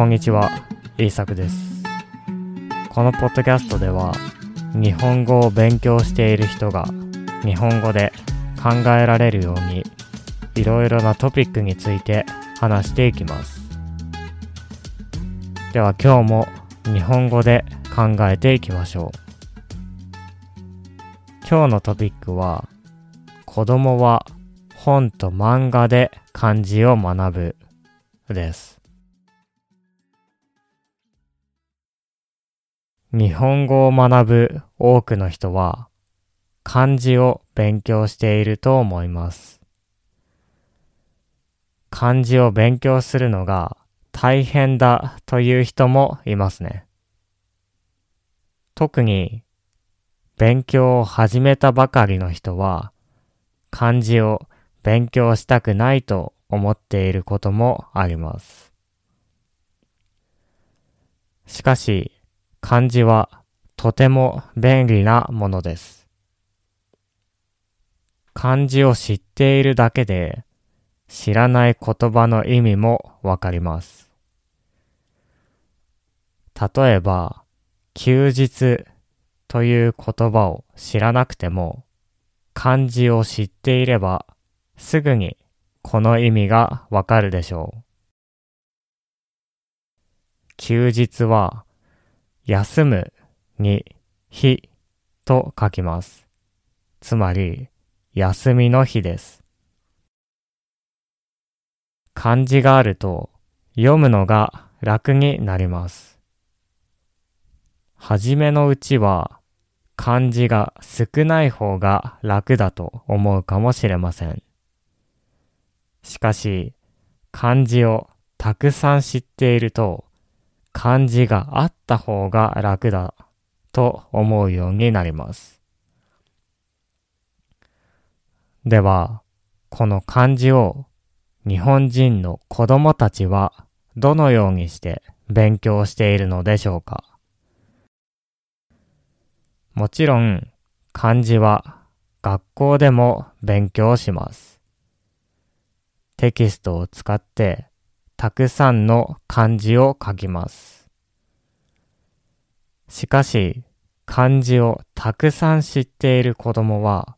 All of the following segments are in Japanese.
こんにちは、イーサクです。このポッドキャストでは、日本語を勉強している人が日本語で考えられるように、いろいろなトピックについて話していきます。では今日も日本語で考えていきましょう。今日のトピックは、子供は本と漫画で漢字を学ぶです。日本語を学ぶ多くの人は漢字を勉強していると思います。漢字を勉強するのが大変だという人もいますね。特に勉強を始めたばかりの人は漢字を勉強したくないと思っていることもあります。しかし、漢字はとても便利なものです。漢字を知っているだけで知らない言葉の意味もわかります。例えば、休日という言葉を知らなくても漢字を知っていればすぐにこの意味がわかるでしょう。休日は休むに日と書きます。つまり休みの日です。漢字があると読むのが楽になります。はじめのうちは漢字が少ない方が楽だと思うかもしれません。しかし、漢字をたくさん知っていると、漢字があった方が楽だと思うようになります。では、この漢字を日本人の子供たちはどのようにして勉強しているのでしょうか？もちろん漢字は学校でも勉強します。テキストを使ってたくさんの漢字を書きます。しかし漢字をたくさん知っている子供は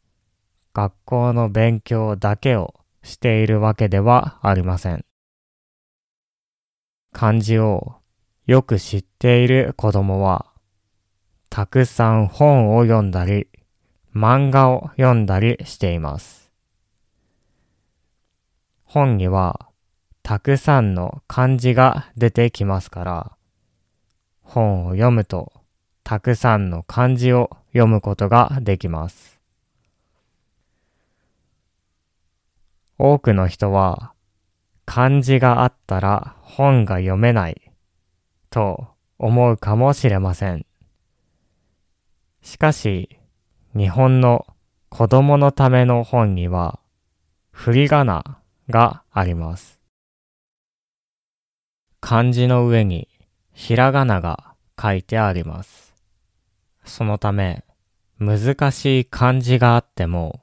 学校の勉強だけをしているわけではありません。漢字をよく知っている子供はたくさん本を読んだり、漫画を読んだりしています。本にはたくさんの漢字が出てきますから、本を読むとたくさんの漢字を読むことができます。多くの人は漢字があったら本が読めないと思うかもしれません。しかし、日本の子供のための本には、振り仮名があります。漢字の上にひらがなが書いてあります。そのため、難しい漢字があっても、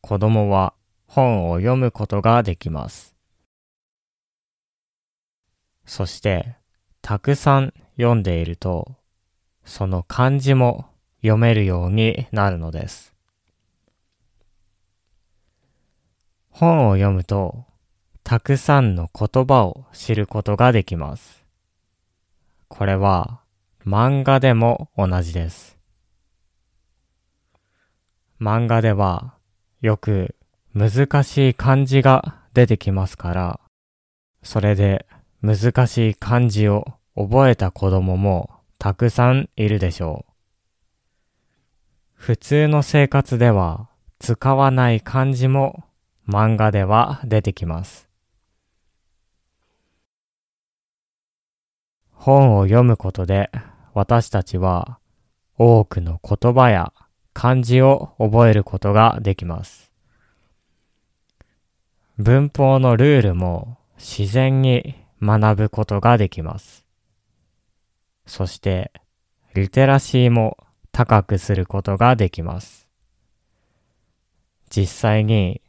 子供は本を読むことができます。そして、たくさん読んでいると、その漢字も読めるようになるのです。本を読むと、たくさんの言葉を知ることができます。これは漫画でも同じです。漫画ではよく難しい漢字が出てきますから、それで難しい漢字を覚えた子供もたくさんいるでしょう。普通の生活では使わない漢字も漫画では出てきます。本を読むことで私たちは多くの言葉や漢字を覚えることができます。文法のルールも自然に学ぶことができます。そしてリテラシーも高くすることができます。実際に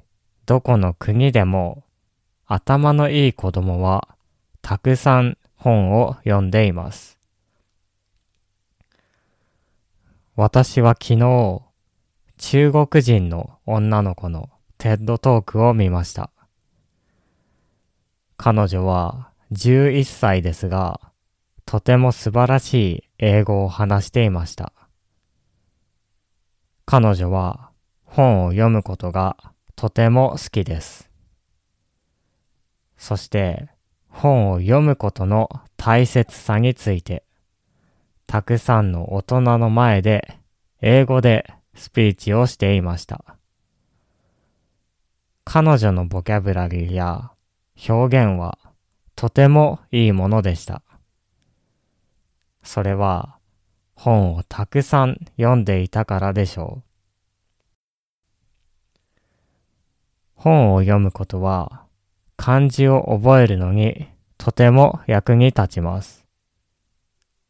どこの国でも頭のいい子供はたくさん本を読んでいます。私は昨日、中国人の女の子のテッドトークを見ました。彼女は11歳ですが、とても素晴らしい英語を話していました。彼女は本を読むことがとても好きです。そして本を読むことの大切さについて、たくさんの大人の前で英語でスピーチをしていました。彼女のボキャブラリーや表現はとてもいいものでした。それは本をたくさん読んでいたからでしょう。本を読むことは漢字を覚えるのにとても役に立ちます。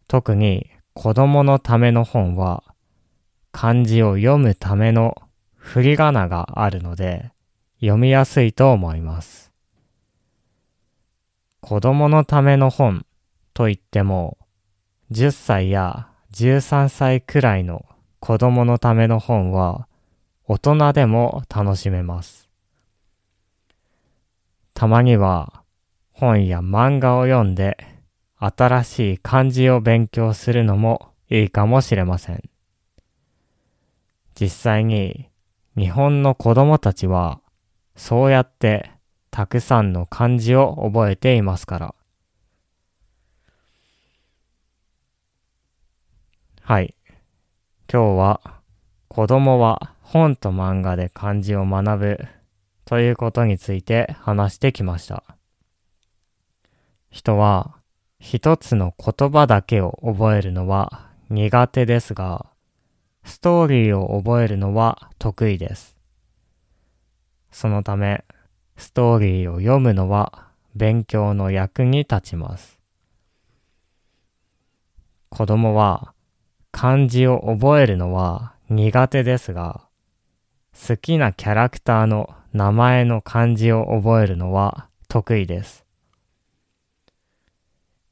特に子供のための本は漢字を読むための振り仮名があるので読みやすいと思います。子供のための本といっても10歳や13歳くらいの子供のための本は大人でも楽しめます。たまには本や漫画を読んで新しい漢字を勉強するのもいいかもしれません。実際に日本の子供たちはそうやってたくさんの漢字を覚えていますから。はい。今日は子供は本と漫画で漢字を学ぶということについて話してきました。人は一つの言葉だけを覚えるのは苦手ですが、ストーリーを覚えるのは得意です。そのため、ストーリーを読むのは勉強の役に立ちます。子供は漢字を覚えるのは苦手ですが、好きなキャラクターの名前の漢字を覚えるのは得意です。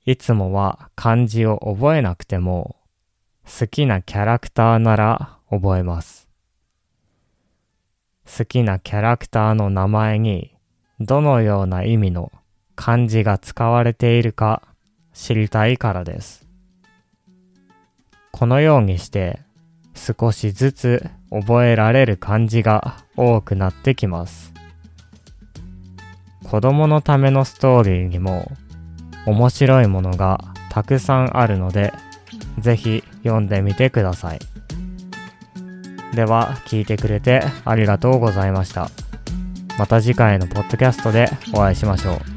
いつもは漢字を覚えなくても、好きなキャラクターなら覚えます。好きなキャラクターの名前にどのような意味の漢字が使われているか知りたいからです。このようにして少しずつ覚えられる漢字が多くなってきます。子供のためのストーリーにも面白いものがたくさんあるので、ぜひ読んでみてください。では、聞いてくれてありがとうございました。また次回のポッドキャストでお会いしましょう。